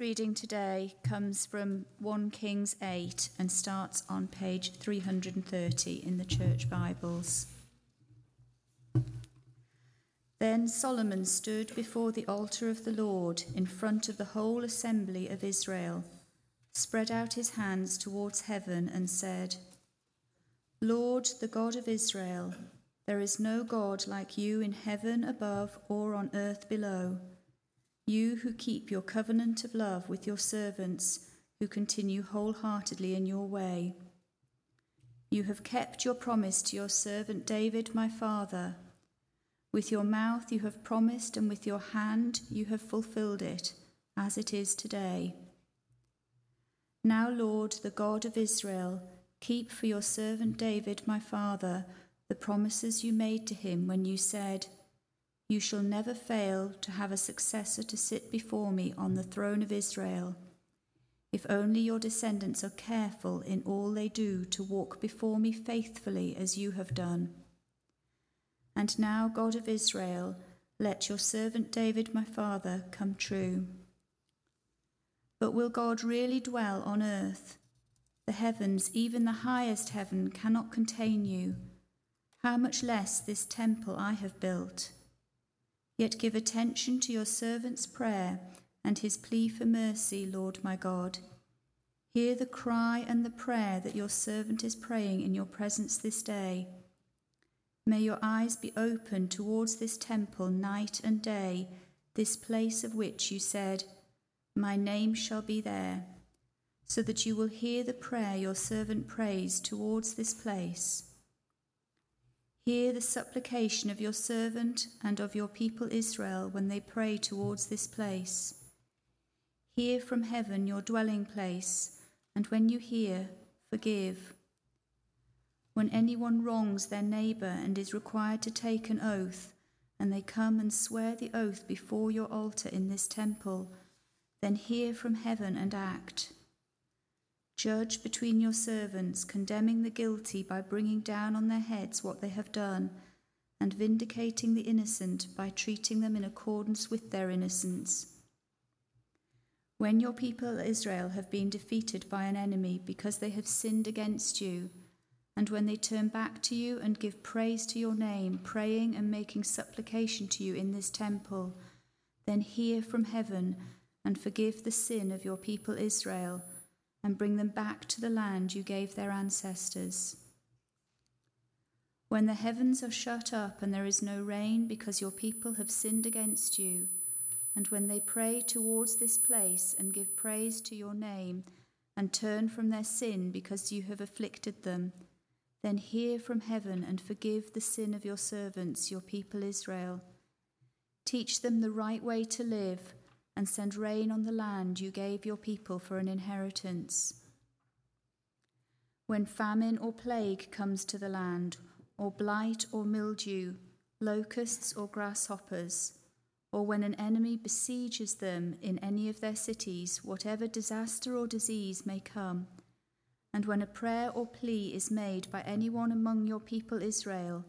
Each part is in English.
Reading today comes from 1 Kings 8 and starts on page 330 in the Church Bibles. Then Solomon stood before the altar of the Lord in front of the whole assembly of Israel, spread out his hands towards heaven, and said, Lord, the God of Israel, there is no God like you in heaven above or on earth below you who keep your covenant of love with your servants, who continue wholeheartedly in your way. You have kept your promise to your servant David, my father. With your mouth you have promised, and with your hand you have fulfilled it, as it is today. Now, Lord, the God of Israel, keep for your servant David, my father, the promises you made to him when you said, you shall never fail to have a successor to sit before me on the throne of Israel. If only your descendants are careful in all they do to walk before me faithfully as you have done. And now, God of Israel, let your servant David, my father, come true. But will God really dwell on earth? The heavens, even the highest heaven, cannot contain you. How much less this temple I have built? Yet give attention to your servant's prayer and his plea for mercy, Lord my God. Hear the cry and the prayer that your servant is praying in your presence this day. May your eyes be open towards this temple night and day, this place of which you said, My name shall be there, so that you will hear the prayer your servant prays towards this place. Hear the supplication of your servant and of your people Israel when they pray towards this place. Hear from heaven your dwelling place, and when you hear, forgive. When anyone wrongs their neighbour and is required to take an oath, and they come and swear the oath before your altar in this temple, then hear from heaven and act. Judge between your servants, condemning the guilty by bringing down on their heads what they have done, and vindicating the innocent by treating them in accordance with their innocence. When your people Israel have been defeated by an enemy because they have sinned against you, and when they turn back to you and give praise to your name, praying and making supplication to you in this temple, then hear from heaven and forgive the sin of your people Israel and bring them back to the land you gave their ancestors. When the heavens are shut up and there is no rain because your people have sinned against you, and when they pray towards this place and give praise to your name, and turn from their sin because you have afflicted them, then hear from heaven and forgive the sin of your servants, your people Israel. Teach them the right way to live and send rain on the land you gave your people for an inheritance. When famine or plague comes to the land, or blight or mildew, locusts or grasshoppers, or when an enemy besieges them in any of their cities, whatever disaster or disease may come, and when a prayer or plea is made by anyone among your people Israel,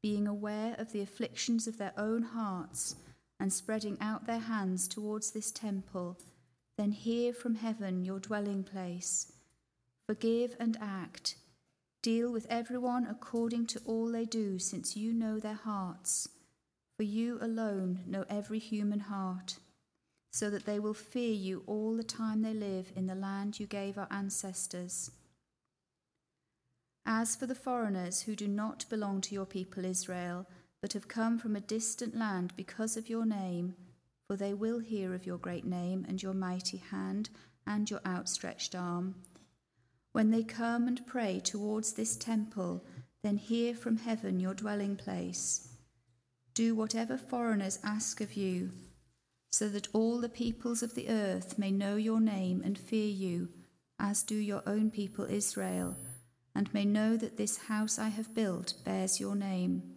being aware of the afflictions of their own hearts, and spreading out their hands towards this temple, then hear from heaven your dwelling place. Forgive and act. Deal with everyone according to all they do, since you know their hearts. For you alone know every human heart, so that they will fear you all the time they live in the land you gave our ancestors. As for the foreigners who do not belong to your people Israel, but have come from a distant land because of your name, for they will hear of your great name and your mighty hand and your outstretched arm. When they come and pray towards this temple, then hear from heaven your dwelling place. Do whatever foreigners ask of you, so that all the peoples of the earth may know your name and fear you, as do your own people Israel, and may know that this house I have built bears your name.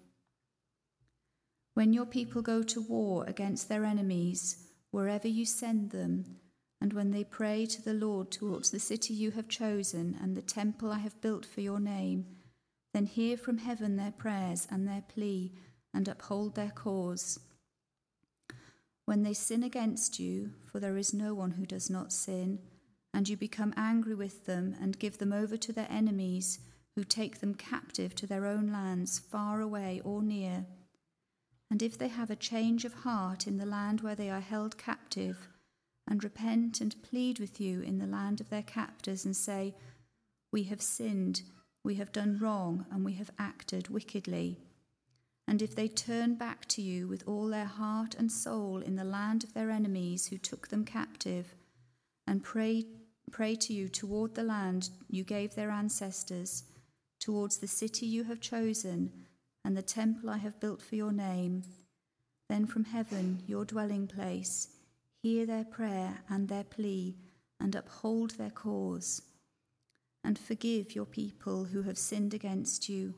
When your people go to war against their enemies, wherever you send them, and when they pray to the Lord towards the city you have chosen and the temple I have built for your name, then hear from heaven their prayers and their plea, and uphold their cause. When they sin against you, for there is no one who does not sin, and you become angry with them and give them over to their enemies, who take them captive to their own lands, far away or near. And if they have a change of heart in the land where they are held captive, and repent and plead with you in the land of their captors, and say, We have sinned, we have done wrong, and we have acted wickedly. And if they turn back to you with all their heart and soul in the land of their enemies who took them captive, and pray, pray to you toward the land you gave their ancestors, towards the city you have chosen, and the temple I have built for your name, then from heaven, your dwelling place, hear their prayer and their plea, and uphold their cause. And forgive your people who have sinned against you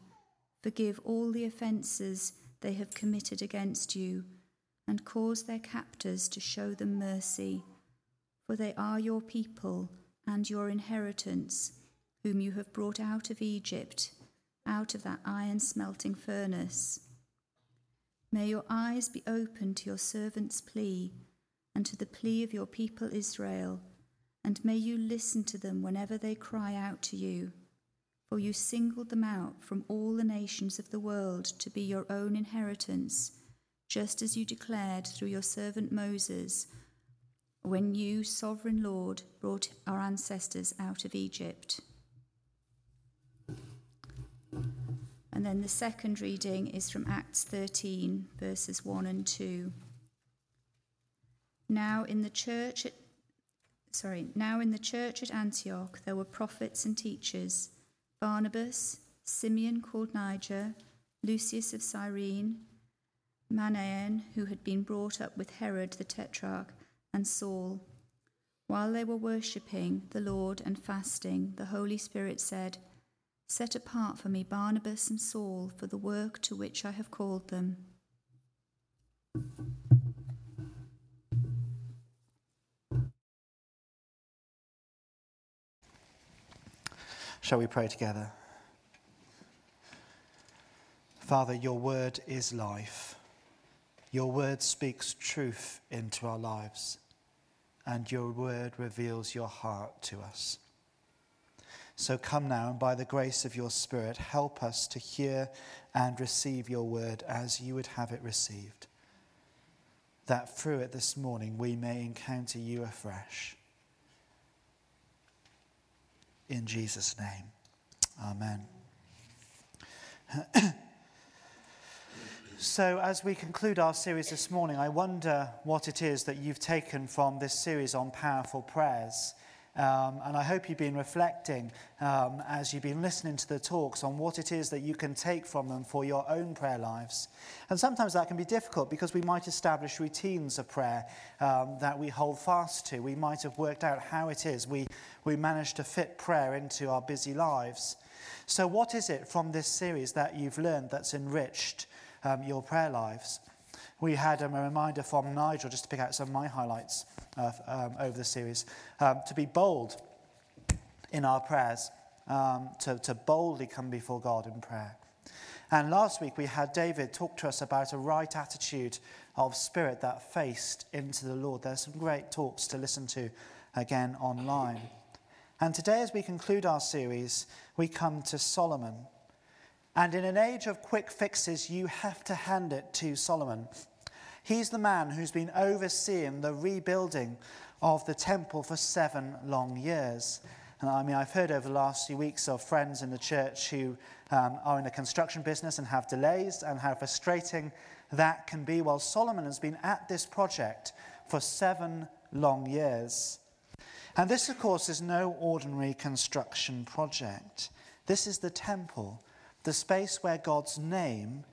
Forgive all the offences they have committed against you, and cause their captors to show them mercy. For they are your people and your inheritance, whom you have brought out of Egypt, out of that iron smelting furnace. May your eyes be open to your servant's plea, and to the plea of your people Israel, and may you listen to them whenever they cry out to you. For you singled them out from all the nations of the world to be your own inheritance, just as you declared through your servant Moses, when you, sovereign Lord, brought our ancestors out of Egypt. And then the second reading is from Acts 13, verses 1 and 2. Now in the church at sorry, now in the church at Antioch there were prophets and teachers Barnabas, Simeon called Niger, Lucius of Cyrene, Manaen, who had been brought up with Herod the Tetrarch, and Saul. While they were worshipping the Lord and fasting, the Holy Spirit said, Set apart for me Barnabas and Saul for the work to which I have called them. Shall we pray together? Father, your word is life. Your word speaks truth into our lives, and your word reveals your heart to us. So come now, and by the grace of your Spirit, help us to hear and receive your word as you would have it received, that through it this morning we may encounter you afresh in Jesus' name. Amen. so, as we conclude our series this morning, I wonder what it is that you've taken from this series on powerful prayers. Um, and I hope you've been reflecting um, as you've been listening to the talks on what it is that you can take from them for your own prayer lives. And sometimes that can be difficult because we might establish routines of prayer um, that we hold fast to. We might have worked out how it is we, we manage to fit prayer into our busy lives. So, what is it from this series that you've learned that's enriched um, your prayer lives? We had um, a reminder from Nigel, just to pick out some of my highlights uh, um, over the series, um, to be bold in our prayers, um, to, to boldly come before God in prayer. And last week we had David talk to us about a right attitude of spirit that faced into the Lord. There's some great talks to listen to again online. And today, as we conclude our series, we come to Solomon. And in an age of quick fixes, you have to hand it to Solomon. He's the man who's been overseeing the rebuilding of the temple for seven long years. And I mean, I've heard over the last few weeks of friends in the church who um, are in the construction business and have delays and how frustrating that can be. Well, Solomon has been at this project for seven long years. And this, of course, is no ordinary construction project. This is the temple, the space where God's name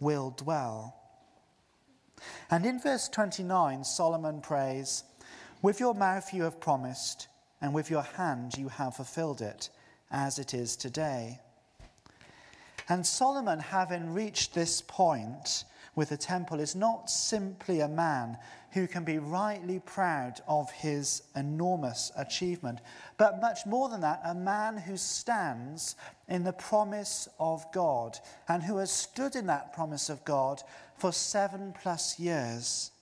will dwell. And in verse 29, Solomon prays, With your mouth you have promised, and with your hand you have fulfilled it, as it is today. And Solomon, having reached this point with the temple, is not simply a man who can be rightly proud of his enormous achievement, but much more than that, a man who stands in the promise of God and who has stood in that promise of God for seven plus years.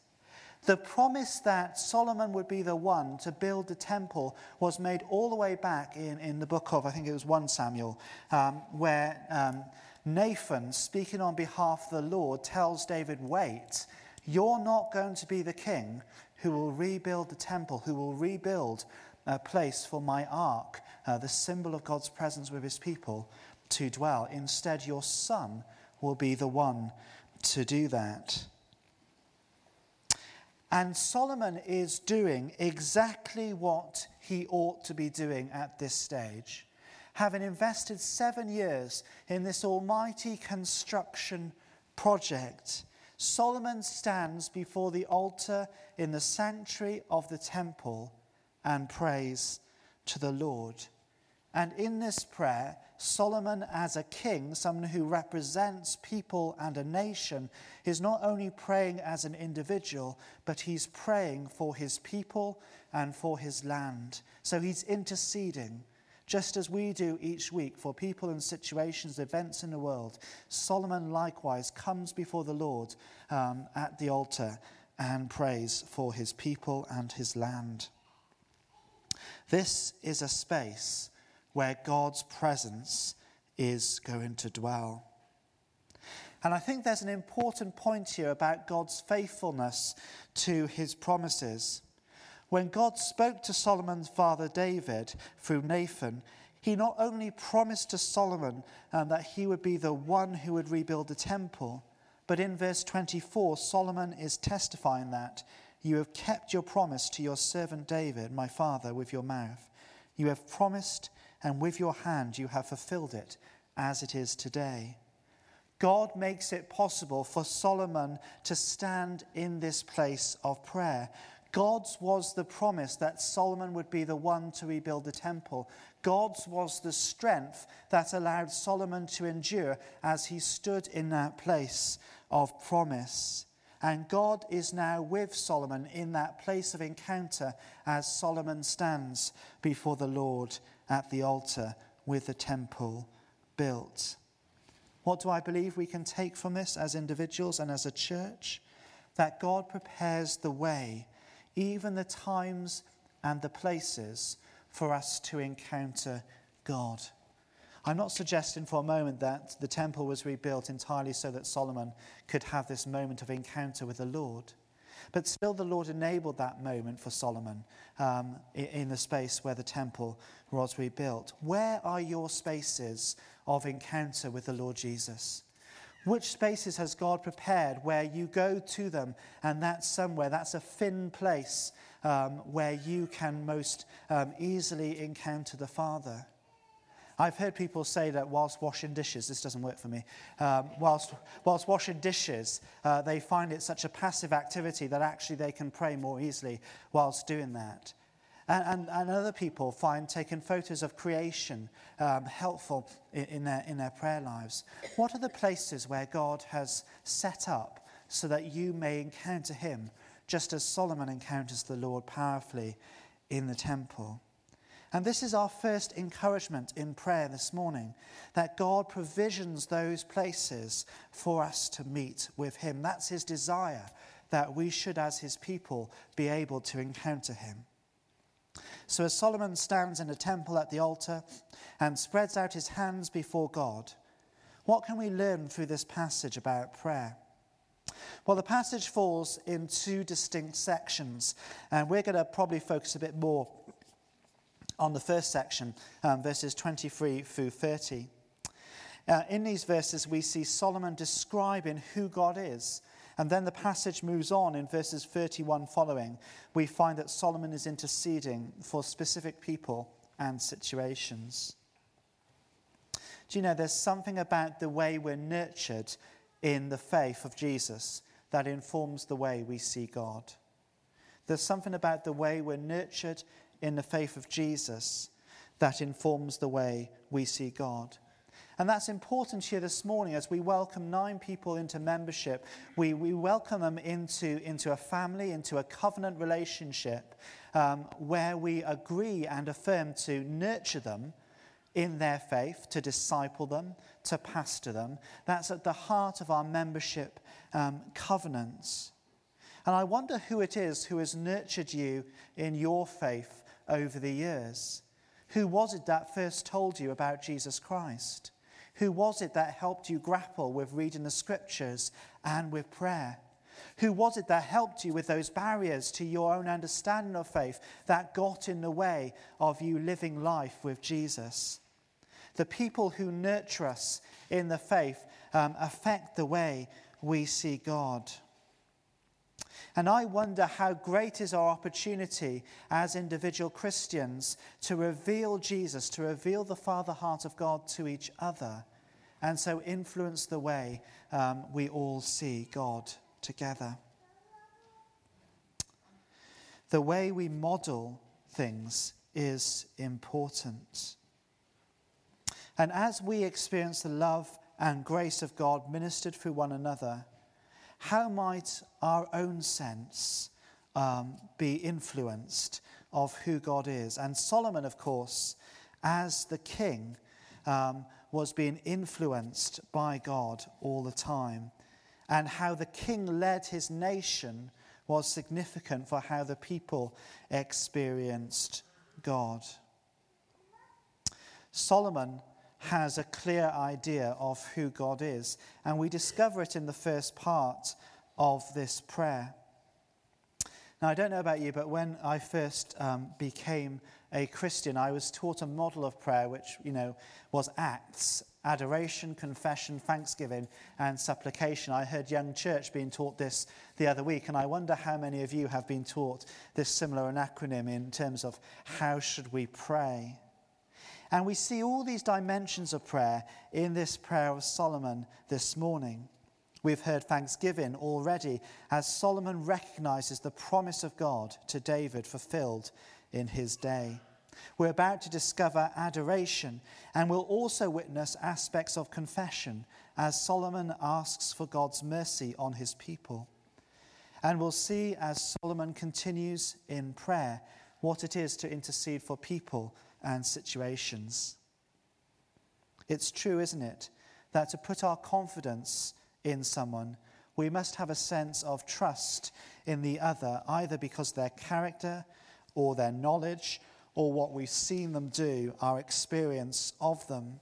The promise that Solomon would be the one to build the temple was made all the way back in, in the book of, I think it was 1 Samuel, um, where um, Nathan, speaking on behalf of the Lord, tells David, Wait, you're not going to be the king who will rebuild the temple, who will rebuild a place for my ark, uh, the symbol of God's presence with his people, to dwell. Instead, your son will be the one to do that. And Solomon is doing exactly what he ought to be doing at this stage. Having invested seven years in this almighty construction project, Solomon stands before the altar in the sanctuary of the temple and prays to the Lord. And in this prayer, Solomon, as a king, someone who represents people and a nation, is not only praying as an individual, but he's praying for his people and for his land. So he's interceding, just as we do each week for people and situations, events in the world. Solomon likewise comes before the Lord um, at the altar and prays for his people and his land. This is a space where God's presence is going to dwell. And I think there's an important point here about God's faithfulness to his promises. When God spoke to Solomon's father David through Nathan, he not only promised to Solomon um, that he would be the one who would rebuild the temple, but in verse 24, Solomon is testifying that you have kept your promise to your servant David, my father, with your mouth. You have promised and with your hand you have fulfilled it as it is today. God makes it possible for Solomon to stand in this place of prayer. God's was the promise that Solomon would be the one to rebuild the temple. God's was the strength that allowed Solomon to endure as he stood in that place of promise. And God is now with Solomon in that place of encounter as Solomon stands before the Lord at the altar with the temple built. What do I believe we can take from this as individuals and as a church? That God prepares the way, even the times and the places for us to encounter God. I'm not suggesting for a moment that the temple was rebuilt entirely so that Solomon could have this moment of encounter with the Lord. But still, the Lord enabled that moment for Solomon um, in the space where the temple was rebuilt. Where are your spaces of encounter with the Lord Jesus? Which spaces has God prepared where you go to them and that's somewhere, that's a thin place um, where you can most um, easily encounter the Father? I've heard people say that whilst washing dishes, this doesn't work for me, um, whilst, whilst washing dishes, uh, they find it such a passive activity that actually they can pray more easily whilst doing that. And, and, and other people find taking photos of creation um, helpful in, in, their, in their prayer lives. What are the places where God has set up so that you may encounter Him, just as Solomon encounters the Lord powerfully in the temple? And this is our first encouragement in prayer this morning that God provisions those places for us to meet with Him. That's His desire, that we should, as His people, be able to encounter Him. So, as Solomon stands in the temple at the altar and spreads out his hands before God, what can we learn through this passage about prayer? Well, the passage falls in two distinct sections, and we're going to probably focus a bit more on the first section, um, verses 23 through 30. Uh, in these verses, we see Solomon describing who God is. And then the passage moves on in verses 31 following. We find that Solomon is interceding for specific people and situations. Do you know there's something about the way we're nurtured in the faith of Jesus that informs the way we see God? There's something about the way we're nurtured in the faith of Jesus that informs the way we see God. And that's important here this morning as we welcome nine people into membership. We, we welcome them into, into a family, into a covenant relationship um, where we agree and affirm to nurture them in their faith, to disciple them, to pastor them. That's at the heart of our membership um, covenants. And I wonder who it is who has nurtured you in your faith over the years. Who was it that first told you about Jesus Christ? Who was it that helped you grapple with reading the scriptures and with prayer? Who was it that helped you with those barriers to your own understanding of faith that got in the way of you living life with Jesus? The people who nurture us in the faith um, affect the way we see God. And I wonder how great is our opportunity as individual Christians to reveal Jesus, to reveal the Father heart of God to each other, and so influence the way um, we all see God together. The way we model things is important. And as we experience the love and grace of God ministered through one another, how might our own sense um, be influenced of who God is? And Solomon, of course, as the king, um, was being influenced by God all the time. And how the king led his nation was significant for how the people experienced God. Solomon has a clear idea of who God is. And we discover it in the first part of this prayer. Now, I don't know about you, but when I first um, became a Christian, I was taught a model of prayer which, you know, was acts adoration, confession, thanksgiving, and supplication. I heard Young Church being taught this the other week, and I wonder how many of you have been taught this similar acronym in terms of how should we pray. And we see all these dimensions of prayer in this prayer of Solomon this morning. We've heard thanksgiving already as Solomon recognizes the promise of God to David fulfilled in his day. We're about to discover adoration, and we'll also witness aspects of confession as Solomon asks for God's mercy on his people. And we'll see as Solomon continues in prayer what it is to intercede for people and situations. It's true, isn't it, that to put our confidence in someone, we must have a sense of trust in the other, either because their character or their knowledge or what we've seen them do, our experience of them.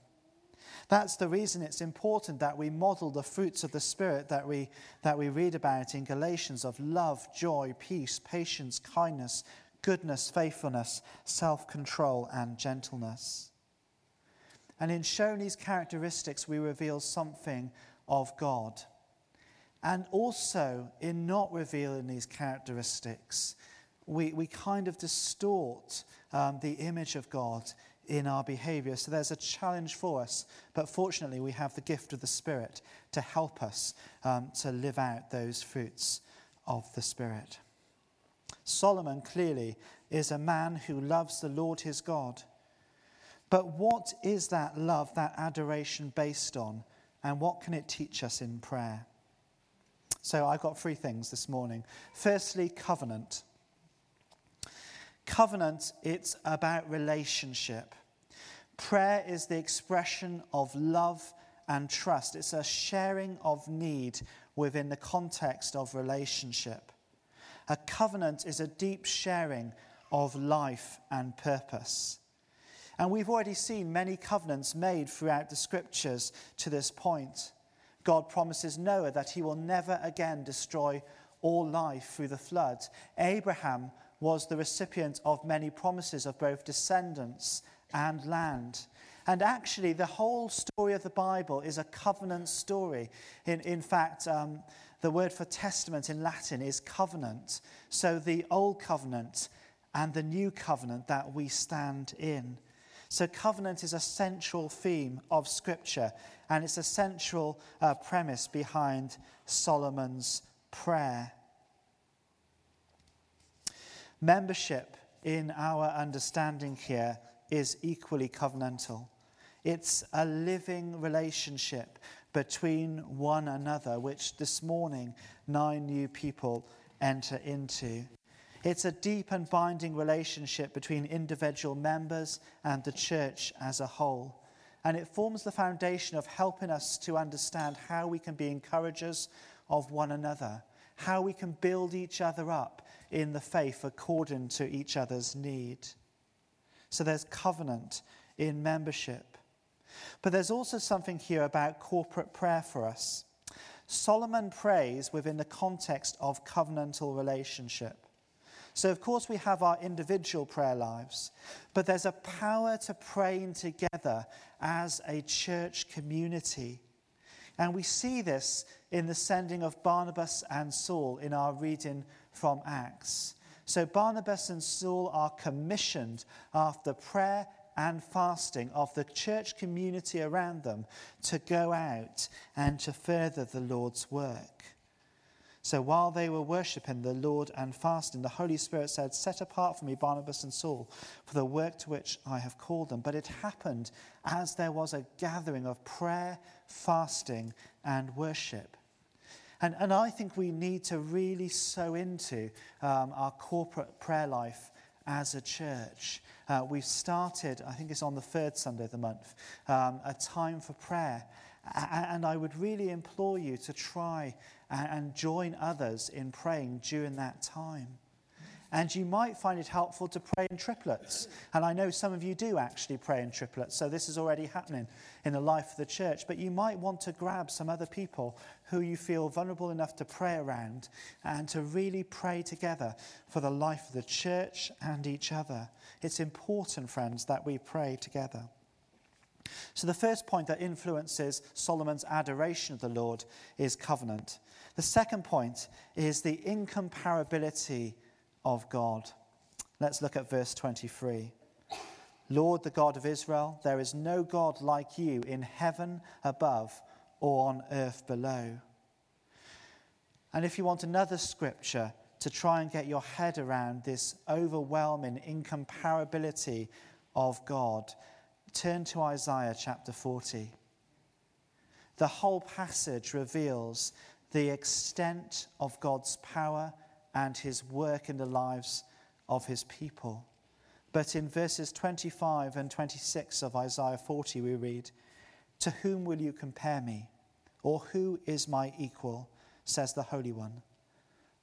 That's the reason it's important that we model the fruits of the Spirit that we, that we read about in Galatians of love, joy, peace, patience, kindness, goodness, faithfulness, self control, and gentleness. And in showing these characteristics, we reveal something of God. And also, in not revealing these characteristics, we, we kind of distort um, the image of God in our behavior. So there's a challenge for us. But fortunately, we have the gift of the Spirit to help us um, to live out those fruits of the Spirit. Solomon clearly is a man who loves the Lord his God. But what is that love, that adoration based on? And what can it teach us in prayer? So I've got three things this morning. Firstly, covenant. Covenant, it's about relationship. Prayer is the expression of love and trust. It's a sharing of need within the context of relationship. A covenant is a deep sharing of life and purpose. And we've already seen many covenants made throughout the scriptures to this point. God promises Noah that he will never again destroy all life through the flood. Abraham was the recipient of many promises of both descendants and land. And actually, the whole story of the Bible is a covenant story. In, in fact, um, the word for testament in Latin is covenant. So the old covenant and the new covenant that we stand in. So, covenant is a central theme of Scripture, and it's a central uh, premise behind Solomon's prayer. Membership in our understanding here is equally covenantal. It's a living relationship between one another, which this morning nine new people enter into. It's a deep and binding relationship between individual members and the church as a whole. And it forms the foundation of helping us to understand how we can be encouragers of one another, how we can build each other up in the faith according to each other's need. So there's covenant in membership. But there's also something here about corporate prayer for us. Solomon prays within the context of covenantal relationship. So, of course, we have our individual prayer lives, but there's a power to praying together as a church community. And we see this in the sending of Barnabas and Saul in our reading from Acts. So, Barnabas and Saul are commissioned after prayer and fasting of the church community around them to go out and to further the Lord's work. So while they were worshipping the Lord and fasting, the Holy Spirit said, Set apart for me Barnabas and Saul for the work to which I have called them. But it happened as there was a gathering of prayer, fasting, and worship. And, and I think we need to really sow into um, our corporate prayer life as a church. Uh, we've started, I think it's on the third Sunday of the month, um, a time for prayer. And I would really implore you to try and join others in praying during that time. And you might find it helpful to pray in triplets. And I know some of you do actually pray in triplets, so this is already happening in the life of the church. But you might want to grab some other people who you feel vulnerable enough to pray around and to really pray together for the life of the church and each other. It's important, friends, that we pray together. So, the first point that influences Solomon's adoration of the Lord is covenant. The second point is the incomparability of God. Let's look at verse 23. Lord, the God of Israel, there is no God like you in heaven above or on earth below. And if you want another scripture to try and get your head around this overwhelming incomparability of God, turn to Isaiah chapter 40. The whole passage reveals the extent of God's power and his work in the lives of his people. But in verses 25 and 26 of Isaiah 40, we read, To whom will you compare me? Or who is my equal? says the Holy One.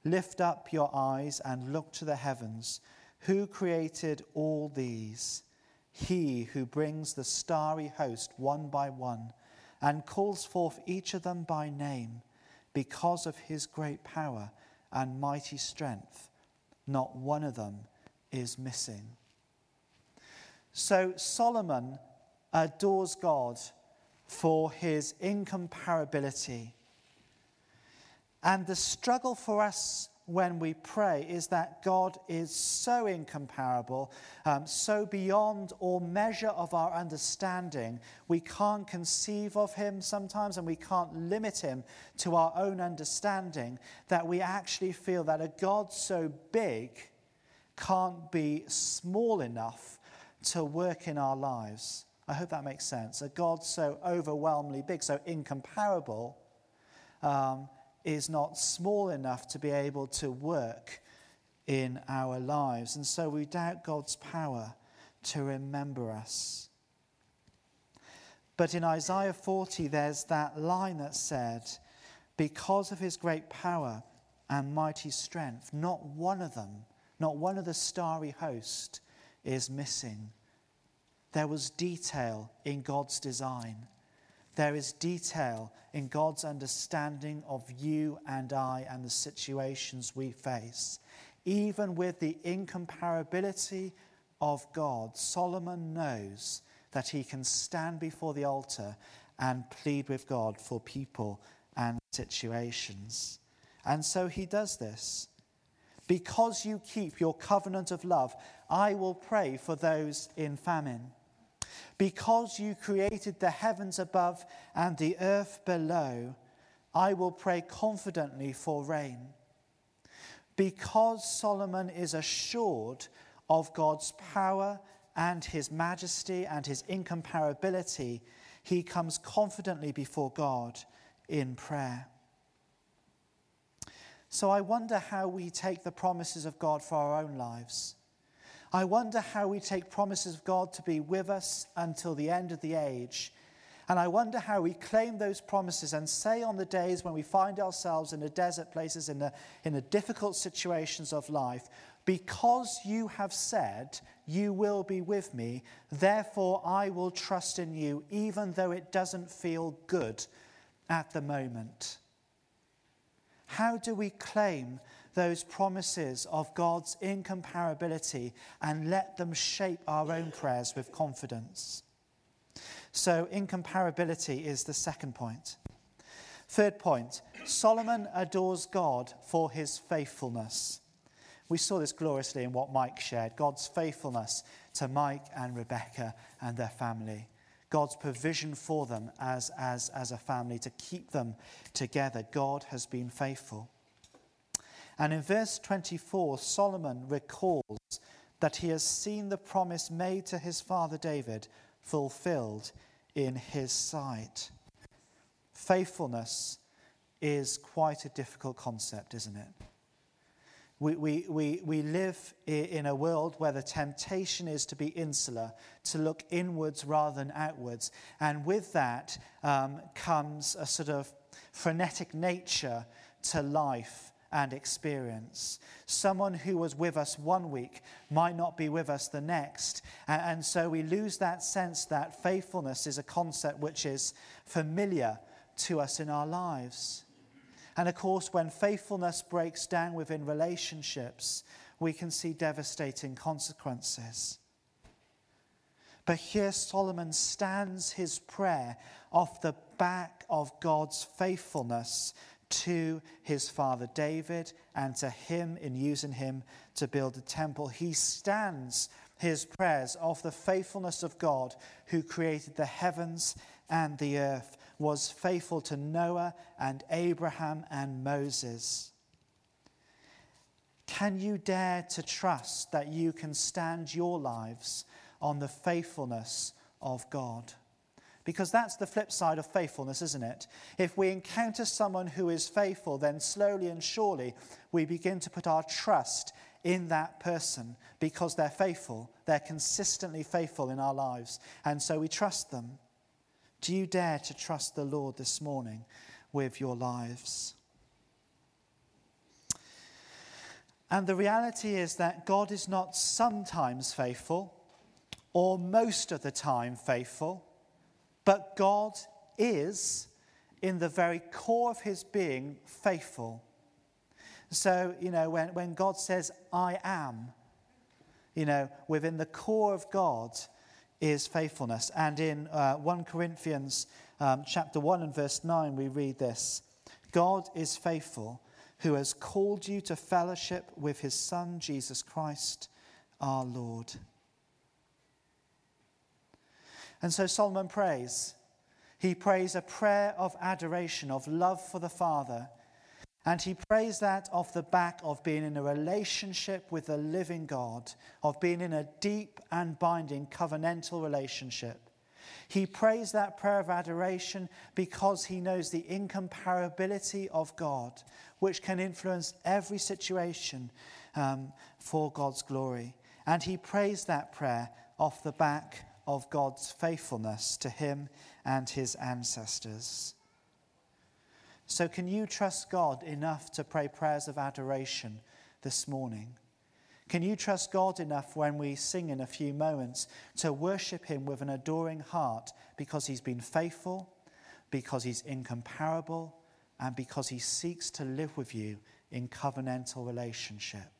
Lift up your eyes and look to the heavens. Who created all these? He who brings the starry host one by one and calls forth each of them by name because of his great power and mighty strength, not one of them is missing. So Solomon adores God for his incomparability. And the struggle for us when we pray is that God is so incomparable, um, so beyond all measure of our understanding. We can't conceive of Him sometimes, and we can't limit Him to our own understanding, that we actually feel that a God so big can't be small enough to work in our lives. I hope that makes sense. A God so overwhelmingly big, so incomparable. Um, is not small enough to be able to work in our lives. And so we doubt God's power to remember us. But in Isaiah 40, there's that line that said, Because of his great power and mighty strength, not one of them, not one of the starry host is missing. There was detail in God's design. There is detail in God's understanding of you and I and the situations we face. Even with the incomparability of God, Solomon knows that he can stand before the altar and plead with God for people and situations. And so he does this. Because you keep your covenant of love, I will pray for those in famine. Because you created the heavens above and the earth below, I will pray confidently for rain. Because Solomon is assured of God's power and his majesty and his incomparability, he comes confidently before God in prayer. So I wonder how we take the promises of God for our own lives. I wonder how we take promises of God to be with us until the end of the age. And I wonder how we claim those promises and say on the days when we find ourselves in the desert places, in the, in the difficult situations of life, because you have said, You will be with me, therefore I will trust in you, even though it doesn't feel good at the moment. How do we claim those promises of God's incomparability and let them shape our own prayers with confidence? So, incomparability is the second point. Third point Solomon adores God for his faithfulness. We saw this gloriously in what Mike shared God's faithfulness to Mike and Rebecca and their family. God's provision for them as, as, as a family to keep them together. God has been faithful. And in verse 24, Solomon recalls that he has seen the promise made to his father David fulfilled in his sight. Faithfulness is quite a difficult concept, isn't it? We, we, we, we live in a world where the temptation is to be insular, to look inwards rather than outwards. And with that um, comes a sort of frenetic nature to life and experience. Someone who was with us one week might not be with us the next. And, so we lose that sense that faithfulness is a concept which is familiar to us in our lives. And of course, when faithfulness breaks down within relationships, we can see devastating consequences. But here Solomon stands his prayer off the back of God's faithfulness to his father David and to him in using him to build a temple. He stands his prayers off the faithfulness of God who created the heavens and the earth, was faithful to Noah and Abraham and Moses. Can you dare to trust that you can stand your lives on the faithfulness of God? Because that's the flip side of faithfulness, isn't it? If we encounter someone who is faithful, then slowly and surely we begin to put our trust in that person because they're faithful. They're consistently faithful in our lives. And so we trust them. Do you dare to trust the Lord this morning with your lives? And the reality is that God is not sometimes faithful or most of the time faithful. But God is, in the very core of his being, faithful. So, you know, when, when God says, I am, you know, within the core of God is faithfulness. And in uh, 1 Corinthians um, chapter 1 and verse 9, we read this God is faithful, who has called you to fellowship with his Son, Jesus Christ, our Lord. And so Solomon prays. He prays a prayer of adoration, of love for the Father. And he prays that off the back of being in a relationship with the living God, of being in a deep and binding covenantal relationship. He prays that prayer of adoration because he knows the incomparability of God, which can influence every situation um, for God's glory. And he prays that prayer off the back of God's faithfulness to him and his ancestors. So, can you trust God enough to pray prayers of adoration this morning? Can you trust God enough when we sing in a few moments to worship Him with an adoring heart because He's been faithful, because He's incomparable, and because He seeks to live with you in covenantal relationship?